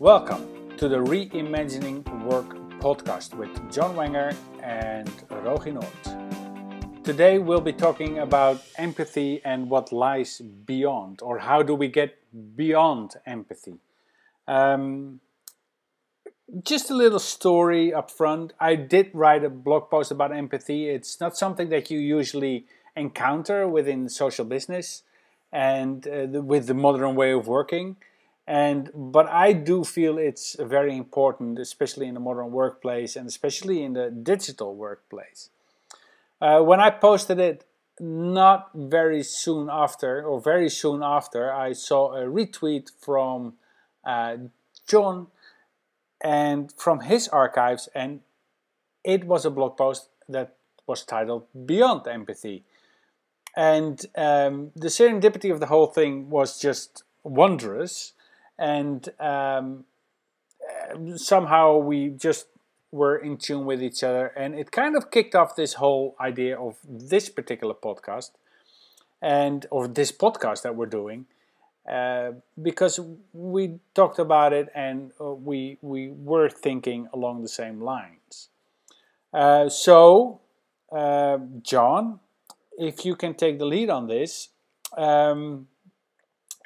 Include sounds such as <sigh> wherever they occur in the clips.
Welcome to the Reimagining Work podcast with John Wenger and Rogier Noort. Today we'll be talking about empathy and what lies beyond, or how do we get beyond empathy. Um, just a little story up front. I did write a blog post about empathy. It's not something that you usually encounter within social business and uh, the, with the modern way of working and but i do feel it's very important especially in the modern workplace and especially in the digital workplace. Uh, when i posted it not very soon after or very soon after i saw a retweet from uh, john and from his archives and it was a blog post that was titled beyond empathy. And um, the serendipity of the whole thing was just wondrous and um, somehow we just were in tune with each other. And it kind of kicked off this whole idea of this particular podcast and of this podcast that we're doing uh, because we talked about it and uh, we we were thinking along the same lines. Uh, so uh, john if you can take the lead on this um,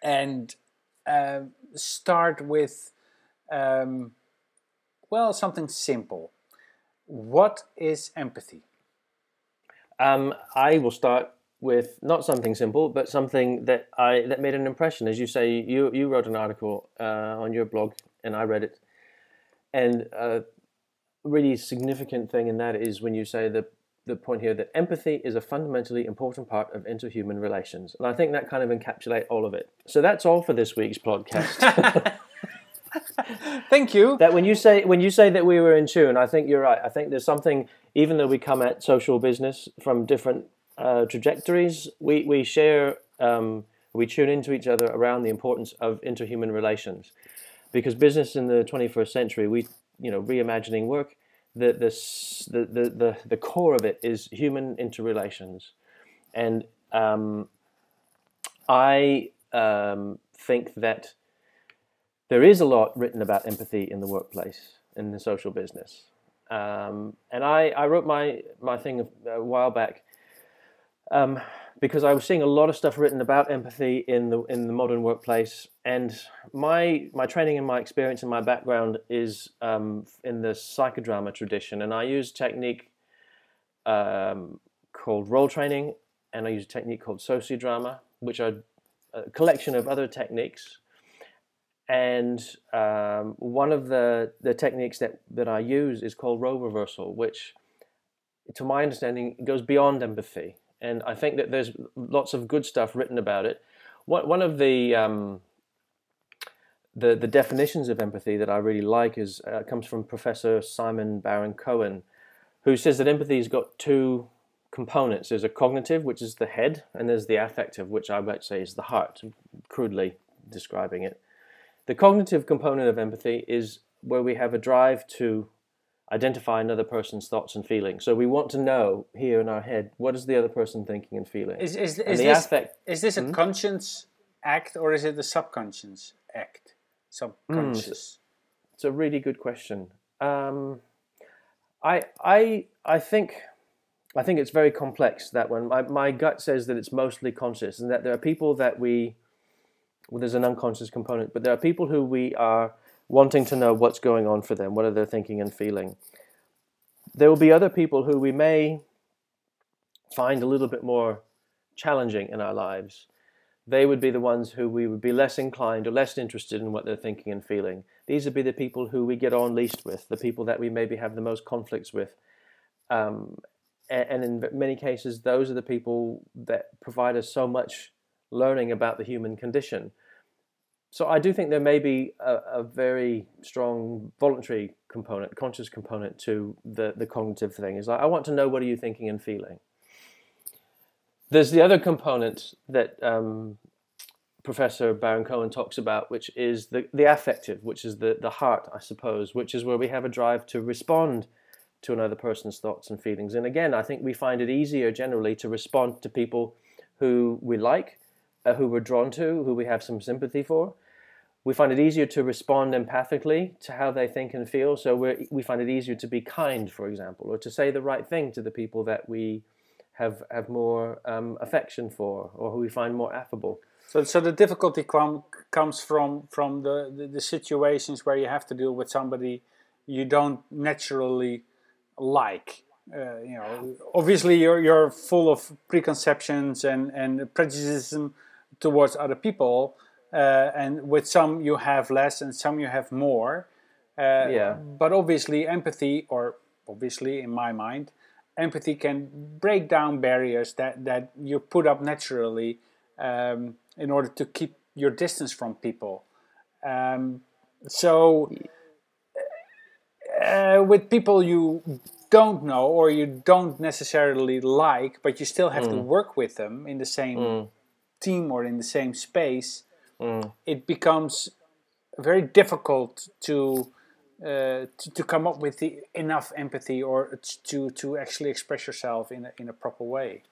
and uh, start with, um, well, something simple. What is empathy? Um, I will start with not something simple, but something that I that made an impression. As you say, you you wrote an article uh, on your blog, and I read it, and a really significant thing in that is when you say that the point here that empathy is a fundamentally important part of interhuman relations. And I think that kind of encapsulates all of it. So that's all for this week's podcast. <laughs> Thank you. That when you say when you say that we were in tune, I think you're right. I think there's something, even though we come at social business from different uh, trajectories, we we share, um, we tune into each other around the importance of interhuman relations, because business in the 21st century, we you know reimagining work the, the, the, the, the core of it is human interrelations. And um, I um, think that there is a lot written about empathy in the workplace, in the social business. Um, and I, I wrote my, my thing a, while back um, because I was seeing a lot of stuff written about empathy in the in the modern workplace, and my my training and my experience and my background is um, in the psychodrama tradition, and I use technique um, called role training, and I use a technique called sociodrama, which are a collection of other techniques. And um, one of the, the techniques that, that I use is called role reversal, which, to my understanding, goes beyond empathy and I think that there's lots of good stuff written about it. One, of the, um, the the definitions of empathy that I really like is uh, comes from Professor Simon Baron Cohen, who says that empathy has got two components. There's a cognitive, which is the head, and there's the affective, which I might say is the heart, crudely describing it. The cognitive component of empathy is where we have a drive to identify another person's thoughts and feelings. So we want to know here in our head what is the other person thinking and feeling. Is, is, is this, affect, is this a hmm? conscious act or is it a subconscious act? Subconscious. Mm, it's a really good question. Um, I I I think I think it's very complex that one. My my gut says that it's mostly conscious and that there are people that we well, there's an unconscious component, but there are people who we are wanting to know what's going on for them, what are they thinking and feeling. There will be other people who we may find a little bit more challenging in our lives. They would be the ones who we would be less inclined or less interested in what they're thinking and feeling. These would be the people who we get on least with, the people that we maybe have the most conflicts with. Um, and, and in many cases, those are the people that provide us so much learning about the human condition so I do think there may be a, a, very strong voluntary component, conscious component to the, the cognitive thing. Is like, I want to know what are you thinking and feeling. There's the other component that um, Professor Baron Cohen talks about, which is the, the affective, which is the, the heart, I suppose, which is where we have a drive to respond to another person's thoughts and feelings. And again, I think we find it easier generally to respond to people who we like, uh, who we're drawn to, who we have some sympathy for we find it easier to respond empathically to how they think and feel. So we we find it easier to be kind, for example, or to say the right thing to the people that we have have more um, affection for, or who we find more affable. So, so the difficulty com- comes from from the, the, the situations where you have to deal with somebody you don't naturally like. Uh, you know, obviously you're you're full of preconceptions and and prejudice towards other people, uh, and with some you have less, and some you have more. Uh, Yeah. But obviously, empathy, or obviously in my mind, empathy can break down barriers that that you put up naturally um, in order to keep your distance from people. Um, so, uh, with people you don't know or you don't necessarily like, but you still have to work with them in the same team or in the same space, it becomes very difficult to. Uh, to, to come up with the enough empathy or to to actually express yourself in a, in a proper way.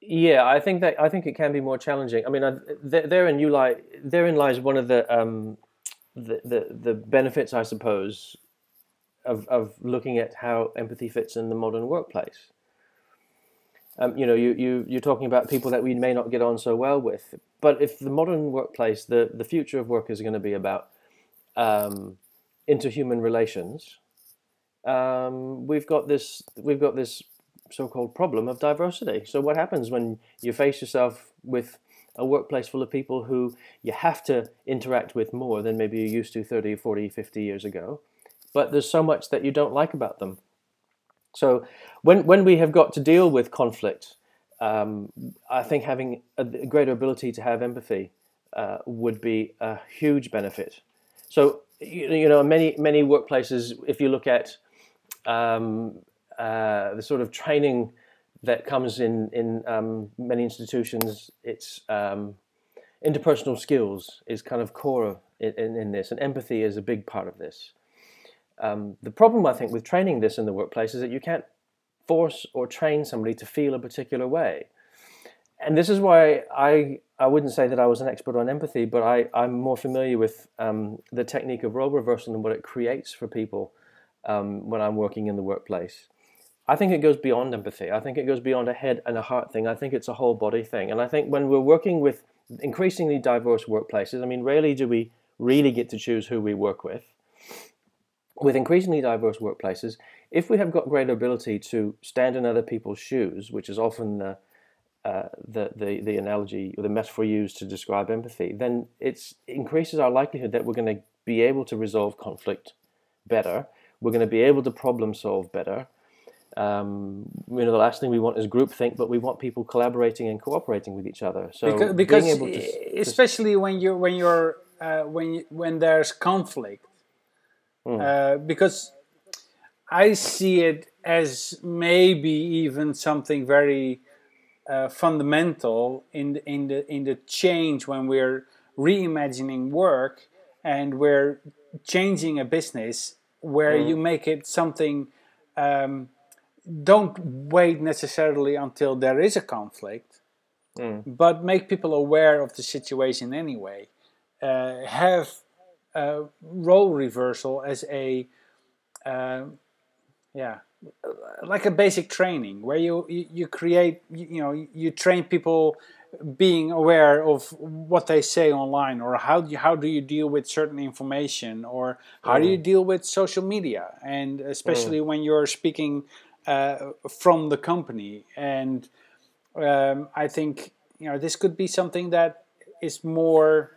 Yeah, I think that I think it can be more challenging. I mean, I, there- therein you lie. Therein lies one of the um, the, the the benefits, I suppose, of of looking at how empathy fits in the modern workplace. Um, you know, you you you're talking about people that we may not get on so well with, but if the modern workplace, the the future of work is going to be about um, interhuman relations, um, we've got this we've got this so-called problem of diversity. So what happens when you face yourself with a workplace full of people who you have to interact with more than maybe you used to 30, 40, 50 years ago, but there's so much that you don't like about them. So when when we have got to deal with conflict, um, I think having a greater ability to have empathy uh, would be a huge benefit. So you, know, many many workplaces, if you look at um, uh, the sort of training that comes in in um, many institutions, it's um, interpersonal skills is kind of core in, in, in this, and empathy is a big part of this. Um, the problem, I think, with training this in the workplace is that you can't force or train somebody to feel a particular way. And this is why I, I wouldn't say that I was an expert on empathy, but I, I'm more familiar with um, the technique of role reversal and what it creates for people um, when I'm working in the workplace. I think it goes beyond empathy. I think it goes beyond a head and a heart thing. I think it's a whole body thing. And I think when we're working with increasingly diverse workplaces, I mean, rarely do we really get to choose who we work with with increasingly diverse workplaces, if we have got greater ability to stand in other people's shoes, which is often the uh, the, the the analogy or the metaphor used to describe empathy, then it increases our likelihood that we're going to be able to resolve conflict better. We're going to be able to problem solve better. Um, you know, the last thing we want is groupthink, but we want people collaborating and cooperating with each other. So because, because being able to, s- to especially when you're when you're uh, when you, when there's conflict uh, because I see it as maybe even something very uh, fundamental in the, in the in the change when we're reimagining work and we're changing a business where you make it something um, don't wait necessarily until there is a conflict but make people aware of the situation anyway. Uh, have uh, role reversal as a uh, yeah like a basic training where you you, you create you, you know you train people being aware of what they say online or how do you, how do you deal with certain information or how do you deal with social media? And especially when you're speaking uh, from the company. And um, I think you know this could be something that is more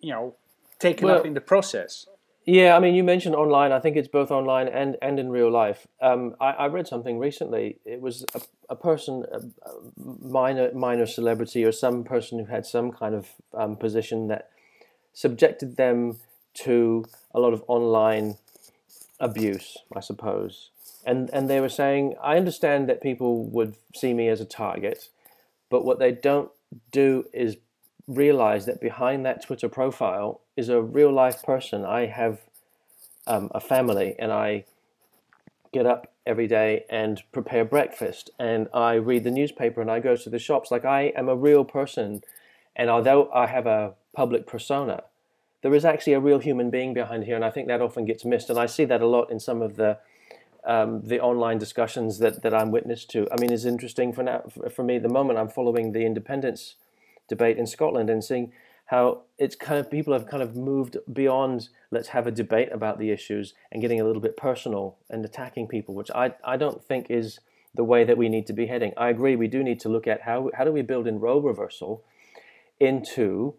you know taken up in the process Yeah, I mean, you mentioned online. I think it's both online and, and in real life. Um, I, I read something recently. It was a, a person, a minor minor celebrity, or some person who had some kind of um, position that subjected them to a lot of online abuse, I suppose. And and they were saying, I understand that people would see me as a target, but what they don't do is realize that behind that Twitter profile is a real life person. I have um, a family and I get up every day and prepare breakfast and I read the newspaper and I go to the shops. Like I am a real person. And although I have a public persona, there is actually a real human being behind here, and I think that often gets missed. And I see that a lot in some of the um, the online discussions that, that I'm witness to. I mean, it's interesting for now for me. The moment, I'm following the independence debate in Scotland and seeing how it's kind of people have kind of moved beyond let's have a debate about the issues and getting a little bit personal and attacking people, which I I don't think is the way that we need to be heading. I agree. We do need to look at how how do we build in role reversal into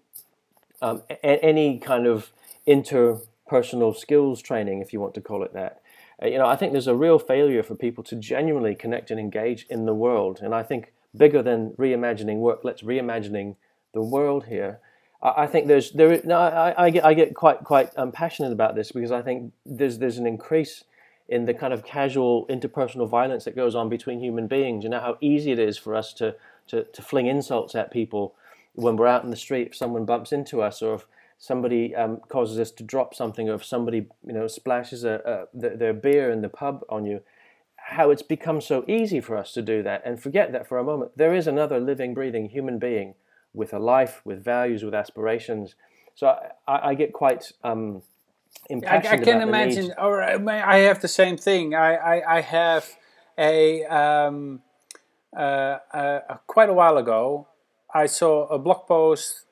um, a- any kind of interpersonal skills training, if you want to call it that. Uh, you know, I think there's a real failure for people to genuinely connect and engage in the world. And I think bigger than reimagining work, let's reimagining the world here. I, I think there's there. No, I, I get I get quite quite um, passionate about this because I think there's there's an increase in the kind of casual interpersonal violence that goes on between human beings. You know how easy it is for us to to, to fling insults at people when we're out in the street. If someone bumps into us, or if somebody um, causes us to drop something, or if somebody you know splashes a, a, their beer in the pub on you, how it's become so easy for us to do that and forget that for a moment there is another living, breathing human being with a life, with values, with aspirations. So I, I get quite um, impassioned. I, I can imagine, or I have the same thing. I, I, I have a, um, uh, uh, quite a while ago. I saw a blog post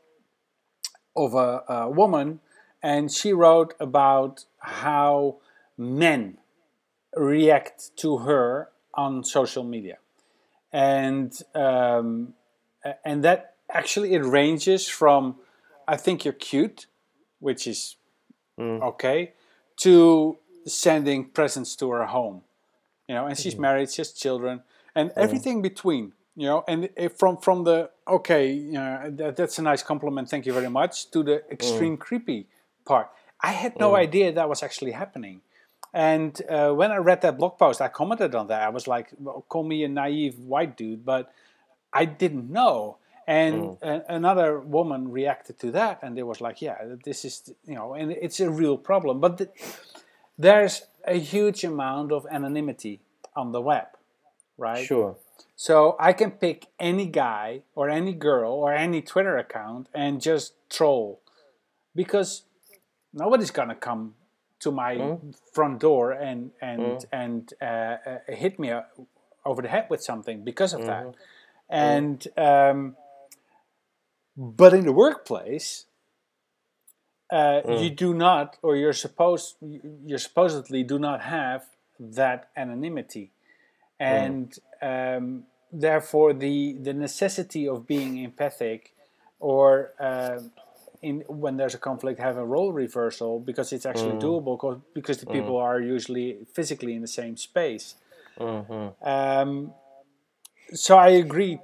of a, a woman, and she wrote about how men react to her on social media, and um, and that actually it ranges from I think you're cute, which is mm. okay, to sending presents to her home, you know, and she's mm. married, she has children, and mm. everything between you know and from from the okay you know that, that's a nice compliment thank you very much to the extreme mm. creepy part i had no mm. idea that was actually happening and uh, when i read that blog post i commented on that. I was like well, call me a naive white dude but i didn't know. And mm. a, another woman reacted to that and they was like yeah this is you know and it's a real problem. But the, there's a huge amount of anonymity on the web right? Sure. So I can pick any guy or any girl or any Twitter account and just troll because nobody's gonna come to my mm. front door and and mm. and uh, uh, hit me uh, over the head with something because of mm. that. Mm-hmm. And um, but in the workplace, uh, mm. you do not, or you're supposed, you supposedly do not have that anonymity, mm. and um, therefore the the necessity of being empathic or uh, in when there's a conflict have a role reversal because it's actually mm. doable because the people mm. are usually physically in the same space mm-hmm. um, so I agree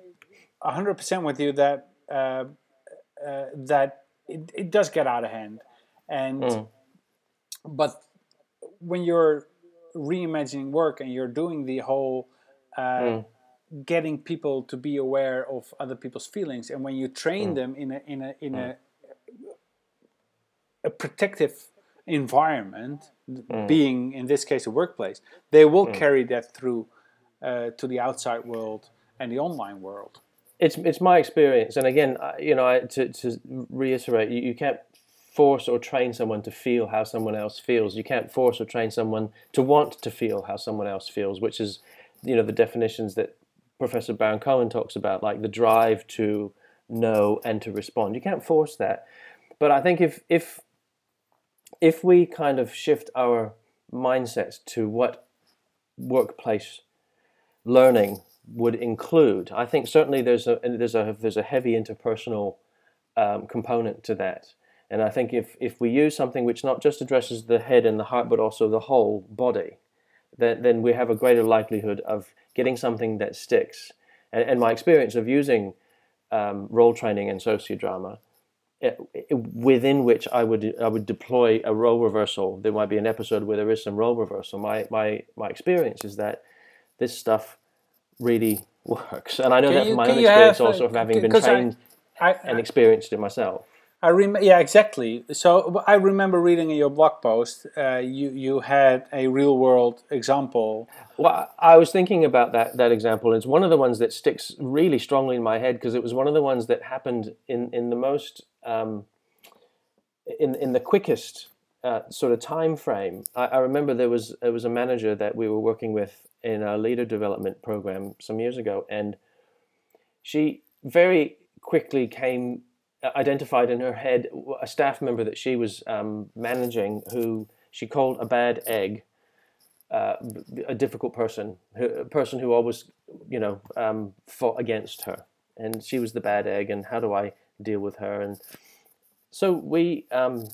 100% with you that uh, uh, that it, it does get out of hand and mm. but when you're reimagining work and you're doing the whole uh, mm getting people to be aware of other people's feelings and when you train mm. them in a in a in mm. a a protective environment mm. being in this case a workplace they will mm. carry that through uh, to the outside world and the online world it's it's my experience and again you know I, to, to reiterate you, you can't force or train someone to feel how someone else feels you can't force or train someone to want to feel how someone else feels which is you know the definitions that Professor Baron Cohen talks about, like the drive to know and to respond. You can't force that. But I think if if if we kind of shift our mindsets to what workplace learning would include, I think certainly there's a there's a there's a heavy interpersonal um, component to that. And I think if, if we use something which not just addresses the head and the heart, but also the whole body, then, then we have a greater likelihood of getting something that sticks. And, and my experience of using um, role training and sociodrama, within which I would I would deploy a role reversal. There might be an episode where there is some role reversal. My my my experience is that this stuff really <laughs> works, and I know can that from my own experience, have, also of having been trained I, I, and experienced it myself. I rem- yeah, exactly. So I remember reading in your blog post, uh, you you had a real world example. Well, I was thinking about that that example. It's one of the ones that sticks really strongly in my head because it was one of the ones that happened in in the most um, in in the quickest uh, sort of time frame. I, I, remember there was there was a manager that we were working with in a leader development program some years ago, and she very quickly came uh, identified in her head a staff member that she was um, managing who she called a bad egg, uh, a difficult person, a person who always, you know, um, fought against her, and she was the bad egg. And how do I deal with her? And so we um,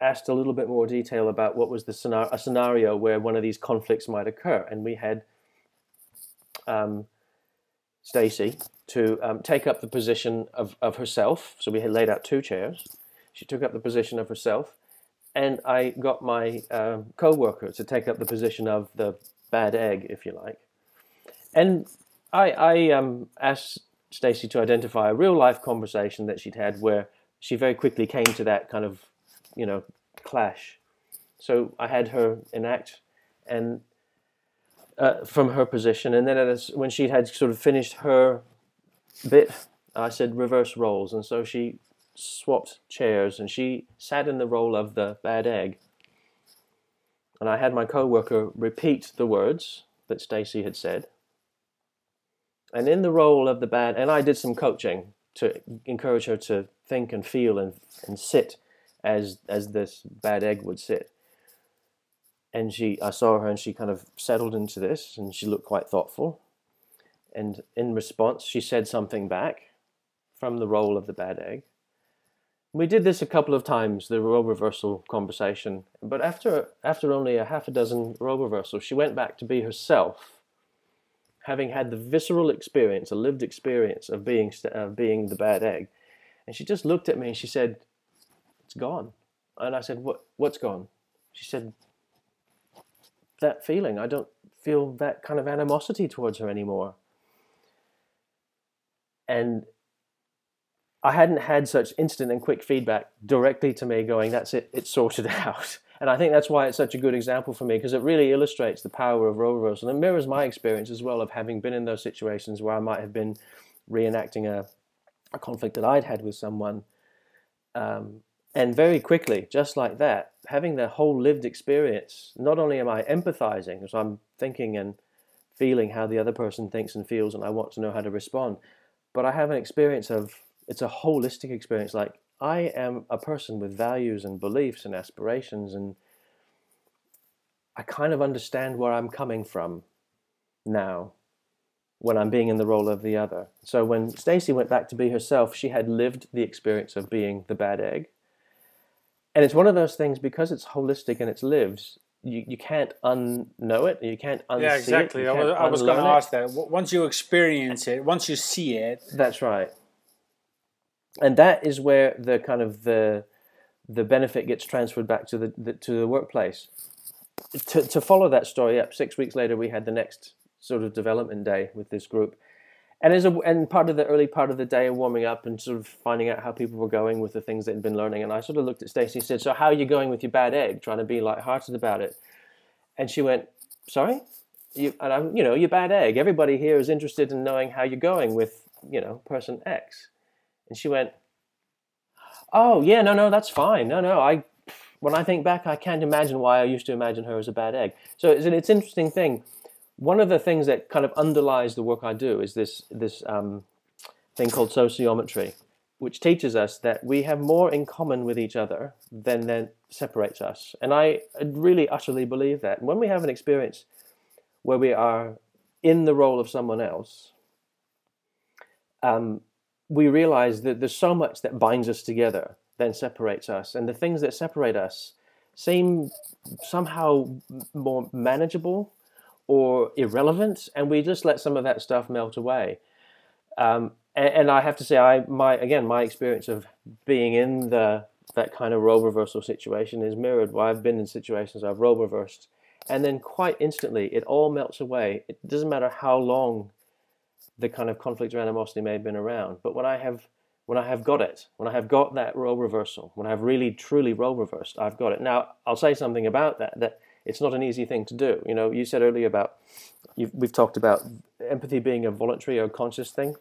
asked a little bit more detail about what was the scenario, a scenario where one of these conflicts might occur, and we had um, Stacy to um, take up the position of, of herself. So we had laid out two chairs. She took up the position of herself, and I got my um, co-worker to take up the position of the bad egg, if you like. And I, I um, asked Stacy to identify a real life conversation that she'd had where she very quickly came to that kind of, you know, clash. So I had her enact and uh, from her position, and then when she had sort of finished her bit, I said reverse roles, and so she swapped chairs, and she sat in the role of the bad egg, and I had my co-worker repeat the words that Stacy had said, and in the role of the bad, and I did some coaching to encourage her to think and feel and and sit as as this bad egg would sit and she I saw her and she kind of settled into this and she looked quite thoughtful. And in response, she said something back from the role of the bad egg. We did this a couple of times, the role reversal conversation. But after after only a half a dozen role reversals, she went back to be herself, having had the visceral experience, a lived experience of being uh, being the bad egg. And she just looked at me and she said, "It's gone." And I said, "What? What's gone?" She said, that feeling. I don't feel that kind of animosity towards her anymore. And I hadn't had such instant and quick feedback directly to me going, that's it, it's sorted <laughs> out. And I think that's why it's such a good example for me because it really illustrates the power of role reversal and it mirrors my experience as well of having been in those situations where I might have been reenacting a, a conflict that I'd had with someone. Um, and very quickly, just like that, having the whole lived experience, not only am I empathizing, because I'm thinking and feeling how the other person thinks and feels, and I want to know how to respond, but I have an experience of it's a holistic experience. Like I am a person with values and beliefs and aspirations, and I kind of understand where I'm coming from now when I'm being in the role of the other. So when Stacy went back to be herself, she had lived the experience of being the bad egg and it's one of those things because it's holistic and it's lives you, you can't unknow it you can't unsee it. yeah exactly it, i was, I was going to ask that once you experience it once you see it that's right and that is where the kind of the the benefit gets transferred back to the, the to the workplace. To, to follow that story up six weeks later we had the next sort of development day with this group. And as a and part of the early part of the day warming up and sort of finding out how people were going with the things they'd been learning. And i sort of looked at stacy and said so how are you going with your bad egg trying to be light-hearted about it? And she went sorry? You and i'm you know your bad egg. Everybody here is interested in knowing how you're going with you know person x and she went oh yeah no no that's fine no no i when i think back i can't imagine why i used to imagine her as a bad egg so it's an it's interesting thing one of the things that kind of underlies the work I do is this this um, thing called sociometry, which teaches us that we have more in common with each other than that separates us. And I really utterly believe that. when we have an experience where we are in the role of someone else, um, we realize that there's so much that binds us together than separates us, and the things that separate us seem somehow more manageable or irrelevant, and we just let some of that stuff melt away. Um, and, and, I have to say, I my again my experience of being in the that kind of role reversal situation is mirrored. Where I've been in situations I've role reversed, and then quite instantly it all melts away. It doesn't matter how long the kind of conflict or animosity may have been around, but when I have when I have got it, when I have got that role reversal, when I've really truly role reversed, I've got it. Now I'll say something about that that it's not an easy thing to do. You know, you said earlier about we've talked about empathy being a voluntary or conscious thing.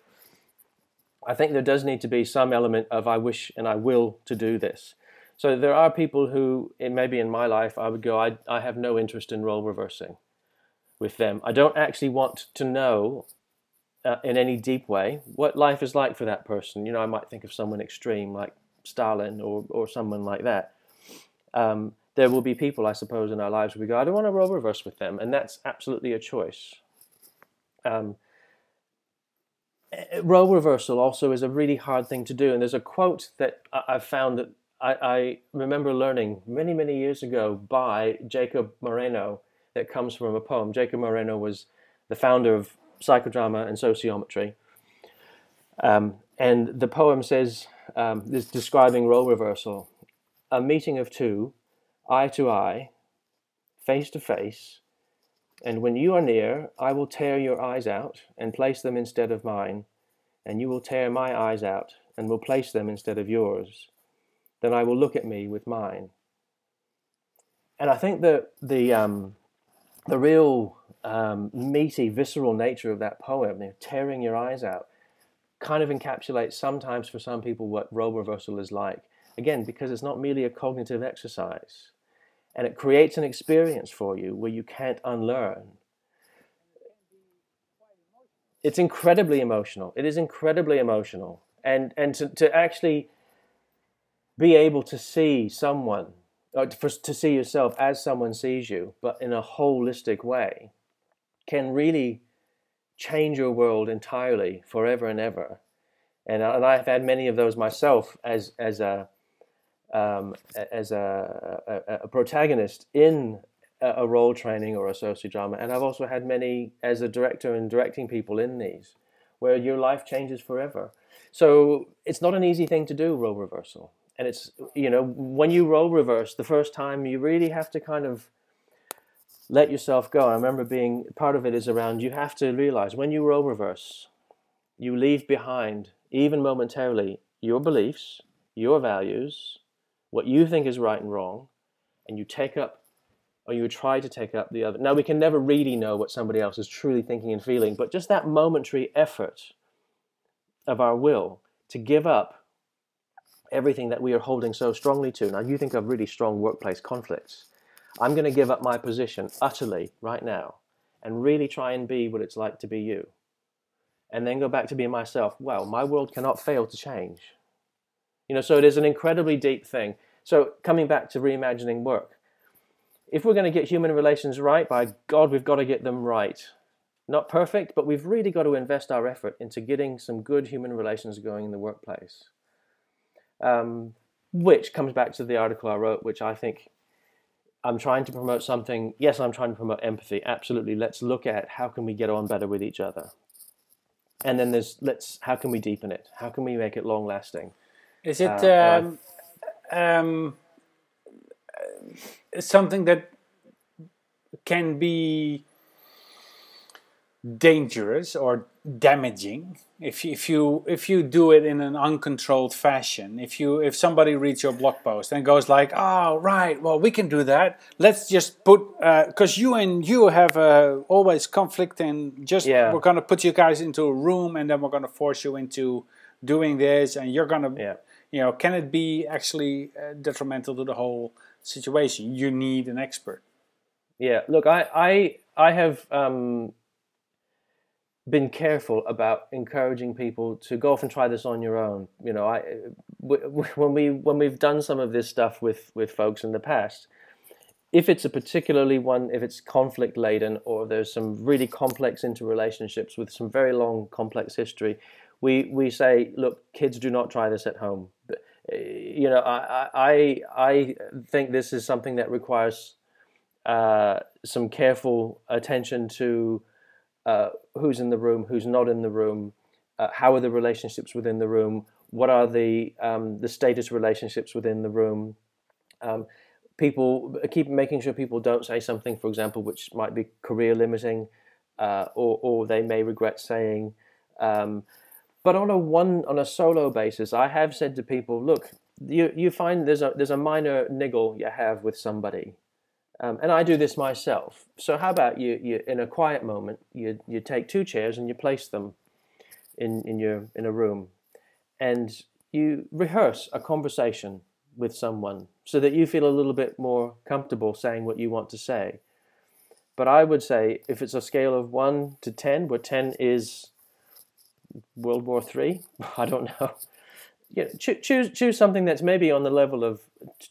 I think there does need to be some element of I wish and I will to do this. So there are people who, maybe in my life, I would go, I, I have no interest in role reversing with them. I don't actually want to know uh, in any deep way what life is like for that person. You know, I might think of someone extreme like Stalin or, or someone like that. Um, there will be people, I suppose, in our lives we go, I don't want to role reverse with them. And that's absolutely a choice. Um, role reversal also is a really hard thing to do. And there's a quote that I've found that I, I remember learning many, many years ago by Jacob Moreno that comes from a poem. Jacob Moreno was the founder of psychodrama and sociometry. Um, and the poem says, um, this describing role reversal, a meeting of two, eye to eye, face to face, and when you are near, I will tear your eyes out and place them instead of mine, and you will tear my eyes out and will place them instead of yours. Then I will look at me with mine. And I think that the um, the real um, meaty, visceral nature of that poem, you know, tearing your eyes out, kind of encapsulates sometimes for some people what role reversal is like. Again, because it's not merely a cognitive exercise, and it creates an experience for you where you can't unlearn. It's incredibly emotional. It is incredibly emotional. And, and to, to actually be able to see someone uh, for, to see yourself as someone sees you, but in a holistic way, can really change your world entirely, forever and ever. And, uh, and I've had many of those myself as as a um, as a, a, a, protagonist in a role training or a sociodrama, and I've also had many as a director and directing people in these, where your life changes forever. So it's not an easy thing to do, role reversal and it's you know when you role reverse the first time you really have to kind of let yourself go. I remember being part of it is around you have to realize when you role reverse you leave behind even momentarily your beliefs your values what you think is right and wrong and you take up or you try to take up the other. Now we can never really know what somebody else is truly thinking and feeling but just that momentary effort of our will to give up everything that we are holding so strongly to. Now, you think of really strong workplace conflicts. I'm going to give up my position utterly right now and really try and be what it's like to be you. And then go back to being myself. Well, my world cannot fail to change. You know, so it is an incredibly deep thing. So, coming back to reimagining work, if we're going to get human relations right, by God, we've got to get them right. Not perfect, but we've really got to invest our effort into getting some good human relations going in the workplace um, which comes back to the article I wrote, which I think I'm trying to promote something. Yes, I'm trying to promote empathy. Absolutely. Let's look at how can we get on better with each other. And then there's let's how can we deepen it? How can we make it long lasting? Is it uh, um, um, something that can be dangerous or damaging if you, if you if you do it in an uncontrolled fashion if you if somebody reads your blog post and goes like oh right well we can do that let's just put because uh, you and you have uh, always conflict and just yeah. we're gonna put you guys into a room and then we're gonna force you into doing this and you're gonna yeah. you know can it be actually uh, detrimental to the whole situation you need an expert yeah look i i i have um been careful about encouraging people to go off and try this on your own. You know, I <laughs> when we when we've done some of this stuff with with folks in the past, if it's a particularly one, if it's conflict laden or there's some really complex interrelationships with some very long complex history, we we say, look, kids, do not try this at home. But, you know, I I I think this is something that requires uh, some careful attention to uh, who's in the room, who's not in the room, uh, how are the relationships within the room, what are the um, the status relationships within the room. Um, people keep making sure people don't say something, for example, which might be career limiting, uh, or or they may regret saying. Um, but on a one on a solo basis, I have said to people, look, you you find there's a there's a minor niggle you have with somebody, um, and I do this myself. So how about you, you in a quiet moment, you, you take two chairs and you place them in, in, your, in a room and you rehearse a conversation with someone so that you feel a little bit more comfortable saying what you want to say. But I would say if it's a scale of 1 to 10, where 10 is World War Three, <laughs> I don't know. You know, choose choose something that's maybe on the level of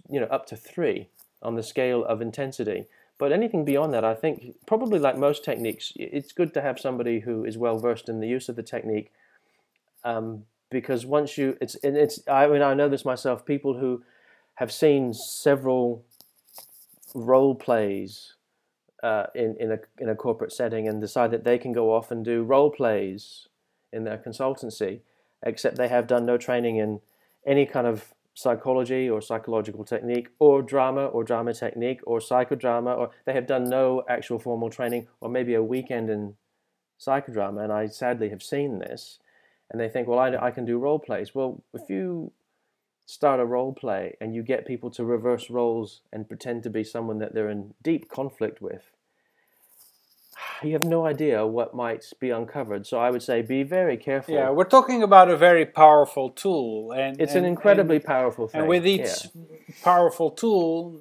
you know up to 3 on the scale of intensity. But anything beyond that, I think probably like most techniques, it's good to have somebody who is well versed in the use of the technique. Um, because once you, it's, it's, I mean, I know this myself, people who have seen several role plays uh, in, in, a, in a corporate setting and decide that they can go off and do role plays in their consultancy, except they have done no training in any kind of psychology or psychological technique or drama or drama technique or psychodrama or they have done no actual formal training or maybe a weekend in psychodrama and I sadly have seen this and they think well I, I can do role plays. Well if you start a role play and you get people to reverse roles and pretend to be someone that they're in deep conflict with you have no idea what might be uncovered. So I would say be very careful. Yeah, we're talking about a very powerful tool, and it's and, an incredibly and, powerful thing. And with each yeah. powerful tool,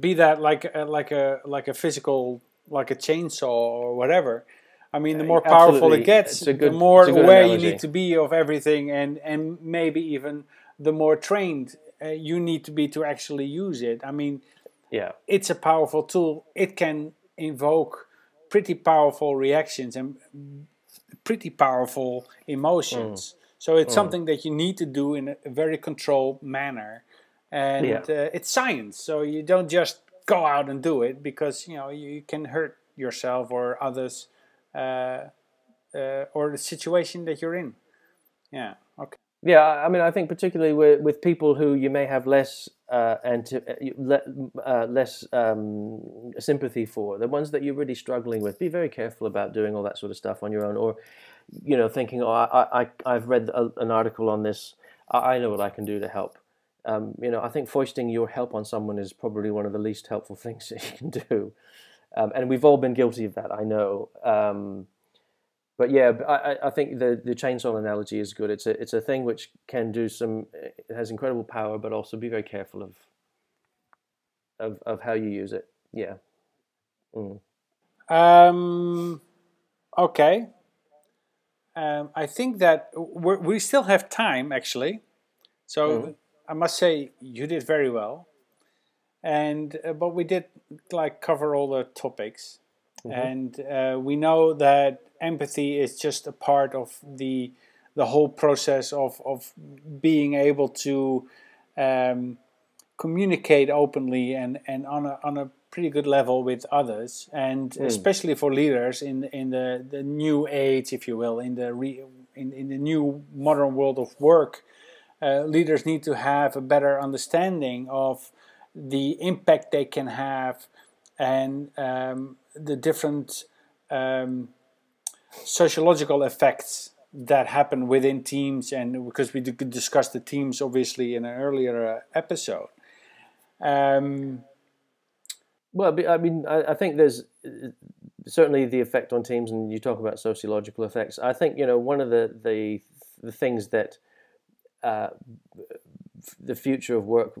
be that like a, like a like a physical like a chainsaw or whatever. I mean, the more powerful Absolutely. it gets, good, the more aware analogy. you need to be of everything, and and maybe even the more trained uh, you need to be to actually use it. I mean, yeah, it's a powerful tool. It can invoke pretty powerful reactions and pretty powerful emotions. Mm. So it's mm. something that you need to do in a very controlled manner, and yeah. uh, it's science. So you don't just go out and do it because you know you can hurt yourself or others, uh, uh, or the situation that you're in. Yeah. Okay. Yeah, I mean, I think particularly with, with people who you may have less uh, and uh, uh, less um, sympathy for, the ones that you're really struggling with, be very careful about doing all that sort of stuff on your own, or you know, thinking, oh, I, I I've read a, an article on this, I, know what I can do to help. Um, you know, I think foisting your help on someone is probably one of the least helpful <laughs> things that you can do, um, and we've all been guilty of that. I know. But yeah, I, I think the, the chainsaw analogy is good. It's a it's a thing which can do some. It has incredible power, but also be very careful of of of how you use it. Yeah. Mm. Um. Okay. Um, I think that we still have time actually, so mm. I must say you did very well, and uh, but we did like cover all the topics. Mm-hmm. And uh, we know that empathy is just a part of the the whole process of of being able to um, communicate openly and and on a on a pretty good level with others, and mm. especially for leaders in in the the new age, if you will, in the re, in in the new modern world of work. Uh, leaders need to have a better understanding of the impact they can have and um, the different um, sociological effects that happen within teams, and because we discussed the teams obviously in an earlier uh, episode. Um, well, I mean, I, think there's uh, certainly the effect on teams, and you talk about sociological effects. I think you know one of the the, the things that uh, the future of work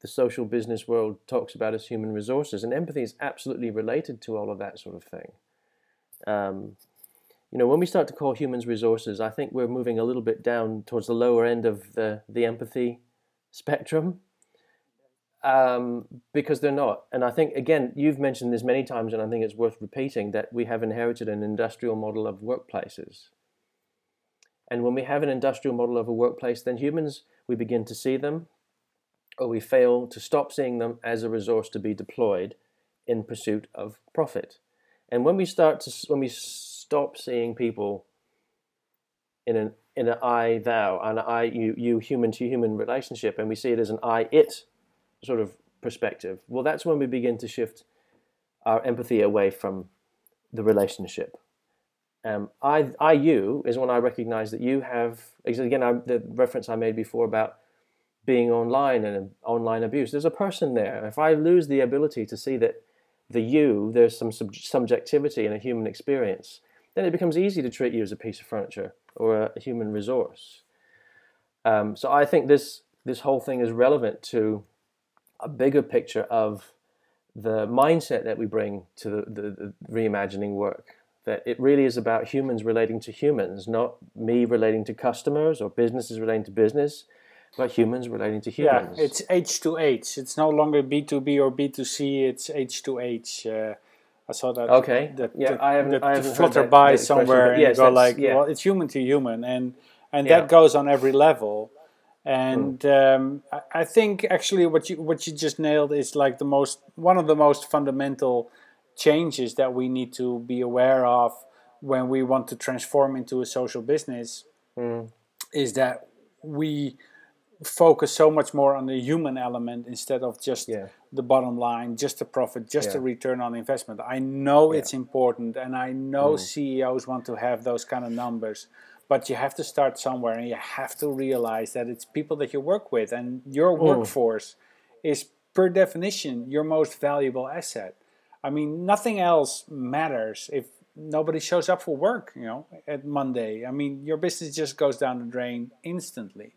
the social business world talks about as human resources, and empathy is absolutely related to all of that sort of thing. Um, you know, when we start to call humans resources, I think we're moving a little bit down towards the lower end of the the empathy spectrum. Um, because they're not. And I think, again, you've mentioned this many times, and I think it's worth repeating that we have inherited an industrial model of workplaces. And when we have an industrial model of a workplace, then humans, we begin to see them, or we fail to stop seeing them as a resource to be deployed in pursuit of profit. And when we start to when we stop seeing people in an in an I thou an I you you human to human relationship and we see it as an I it sort of perspective, well that's when we begin to shift our empathy away from the relationship. Um, I, I, you is when I recognize that you have, again, I, the reference I made before about being online and online abuse. There's a person there. If I lose the ability to see that the you, there's some sub- subjectivity in a human experience, then it becomes easy to treat you as a piece of furniture or a, human resource. Um, so I think this this whole thing is relevant to a bigger picture of the mindset that we bring to the, the, the reimagining work that it really is about humans relating to humans, not me relating to customers or businesses relating to business, but humans relating to humans. Yeah, it's H to H. It's no longer B two B or B two C. It's H to H. Uh, saw that. Okay. That, yeah, that, I haven't. that I haven't flutter that, by that somewhere and yes, go like, yeah. well, it's human to human, and and Yeah. that goes on every level. And Mm. um, I, I think actually what you what you just nailed is like the most one of the most fundamental changes that we need to be aware of when we want to transform into a social business Mm. is that we focus so much more on the human element instead of just Yeah. the bottom line, just the profit, just the return on investment. I know Yeah. it's important and I know mm. CEOs want to have those kind of numbers, but you have to start somewhere and you have to realize that it's people that you work with and your mm. workforce is per definition your most valuable asset. I mean, nothing else matters if nobody shows up for work, you know, at Monday. I mean, your business just goes down the drain instantly.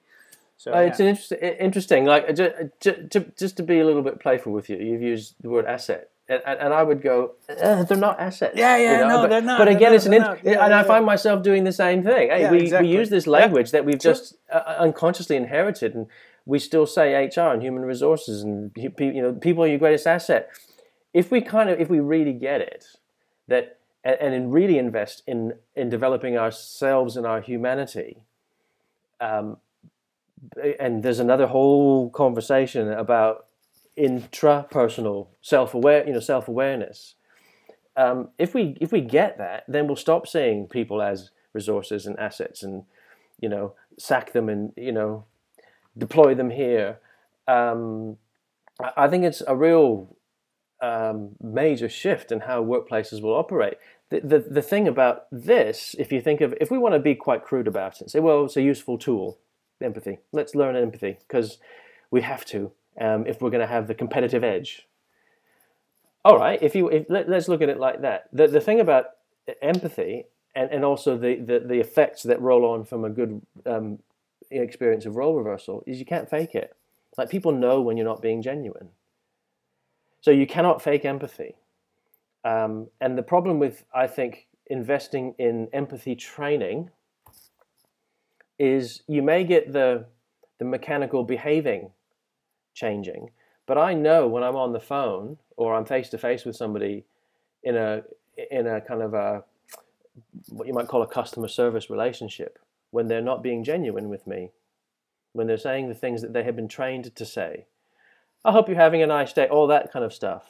So Uh, it's yeah. an interesting, interesting. Like just, just to be a little bit playful with you, you've used the word asset, and, and, I would go, uh, they're not assets. Yeah, yeah, you know? no, but, they're not, But again, not, it's an, they're in, not. Yeah, and yeah, I find myself doing the same thing. Hey, Yeah, we, exactly. we use this language that we've just uh, unconsciously inherited, and we still say HR and human resources, and you you know, people are your greatest asset. If we kind of, if we really get it, that and, and in really invest in in developing ourselves and our humanity. Um, and there's another whole conversation about intrapersonal self-aware, you know, self-awareness. Um, if we if we get that, then we'll stop seeing people as resources and assets, and you know, sack them and you know, deploy them here. Um, I think it's a real um, major shift in how workplaces will operate. The, the, the thing about this, if you think of, if we want to be quite crude about it, say, well, it's a useful tool, empathy. Let's learn empathy because we have to um, if we're going to have the competitive edge. All right, if you if, let, us look at it like that. The, the thing about empathy and, and also the, the, the effects that roll on from a good um, experience of role reversal is you can't fake it. Like people know when you're not being genuine. So you cannot fake empathy. Um, and the problem with, I think, investing in empathy training is you may get the, the mechanical behaving changing, but I know when I'm on the phone or I'm face to face with somebody in a in a kind of a what you might call a customer service relationship when they're not being genuine with me, when they're saying the things that they have been trained to say. I hope you're having a nice day, all that kind of stuff.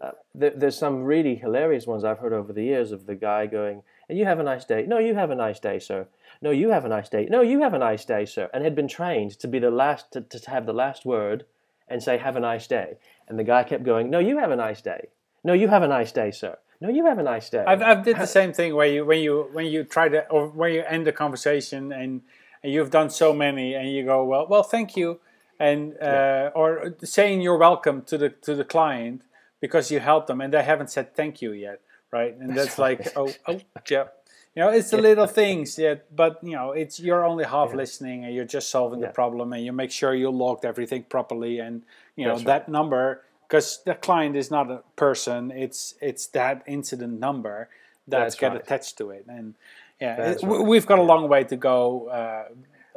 Uh, there, there's some really hilarious ones I've heard over the years of the guy going, and you have a nice day. No, you have a nice day, sir. No, you have a nice day. No, you have a nice day, sir. And had been trained to be the last, to, to have the last word and say, have a nice day. And the guy kept going, no, you have a nice day. No, you have a nice day, sir. No, you have a nice day. I've, I've did the same thing where you when you when you try to or when you end the conversation and, and you've done so many and you go well well thank you and uh, or saying you're welcome to the to the client because you helped them and they haven't said thank you yet right and that's, like oh oh yeah you know it's the little things yet but you know it's you're only half listening and you're just solving the problem and you make sure you logged everything properly and you know That's right. that number because the client is not a person it's it's that incident number that's, That's got right. attached to it and yeah it- right. we've got a long way to go uh,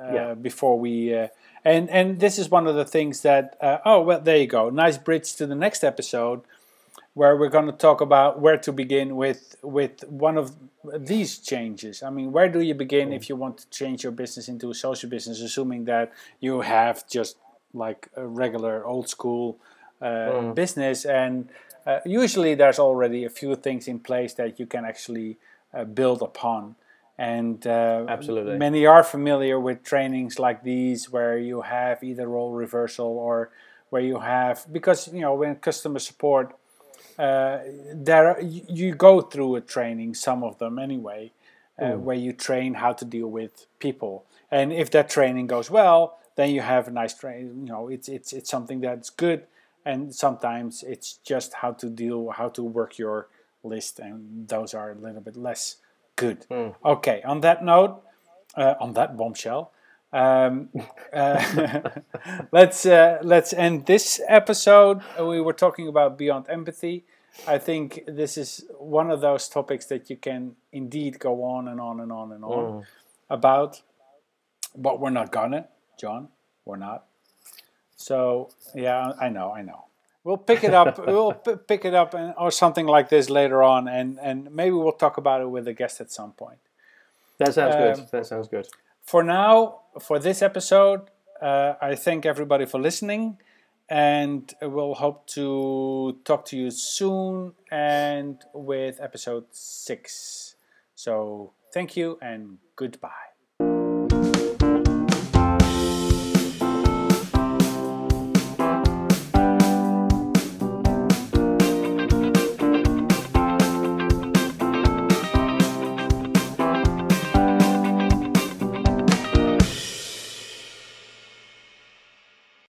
uh, Yeah. before we uh, and and this is one of the things that uh, oh well there you go nice bridge to the next episode where we're going to talk about where to begin with with one of these changes. I mean, where do you begin if you want to change your business into a social business, assuming that you have just like a regular old school uh, business, and uh, usually there's already a few things in place that you can actually uh, build upon. And uh, Absolutely. many are familiar with trainings like these, where you have either role reversal or where you have because you know when customer support uh, there you go through a training some of them anyway uh, where you train how to deal with people. And if that training goes well then you have a nice train you know it's it's it's something that's good. And sometimes it's just how to deal how to work your list and those are a little bit less good. Okay on that note uh, on that bombshell Um, <laughs> uh, <laughs> let's uh, let's end this episode. We were talking about beyond empathy. I think this is one of those topics that you can indeed go on and on and on and on Mm. about, but we're not gonna, John. We're not. So yeah, I know, I know. We'll pick it up. <laughs> we'll p- pick it up and, or something like this later on, and and maybe we'll talk about it with a guest at some point. That sounds Um, good. That sounds good. For now, for this episode, uh, I thank everybody for listening, and we'll hope to talk to you soon and with episode six. So thank you and goodbye.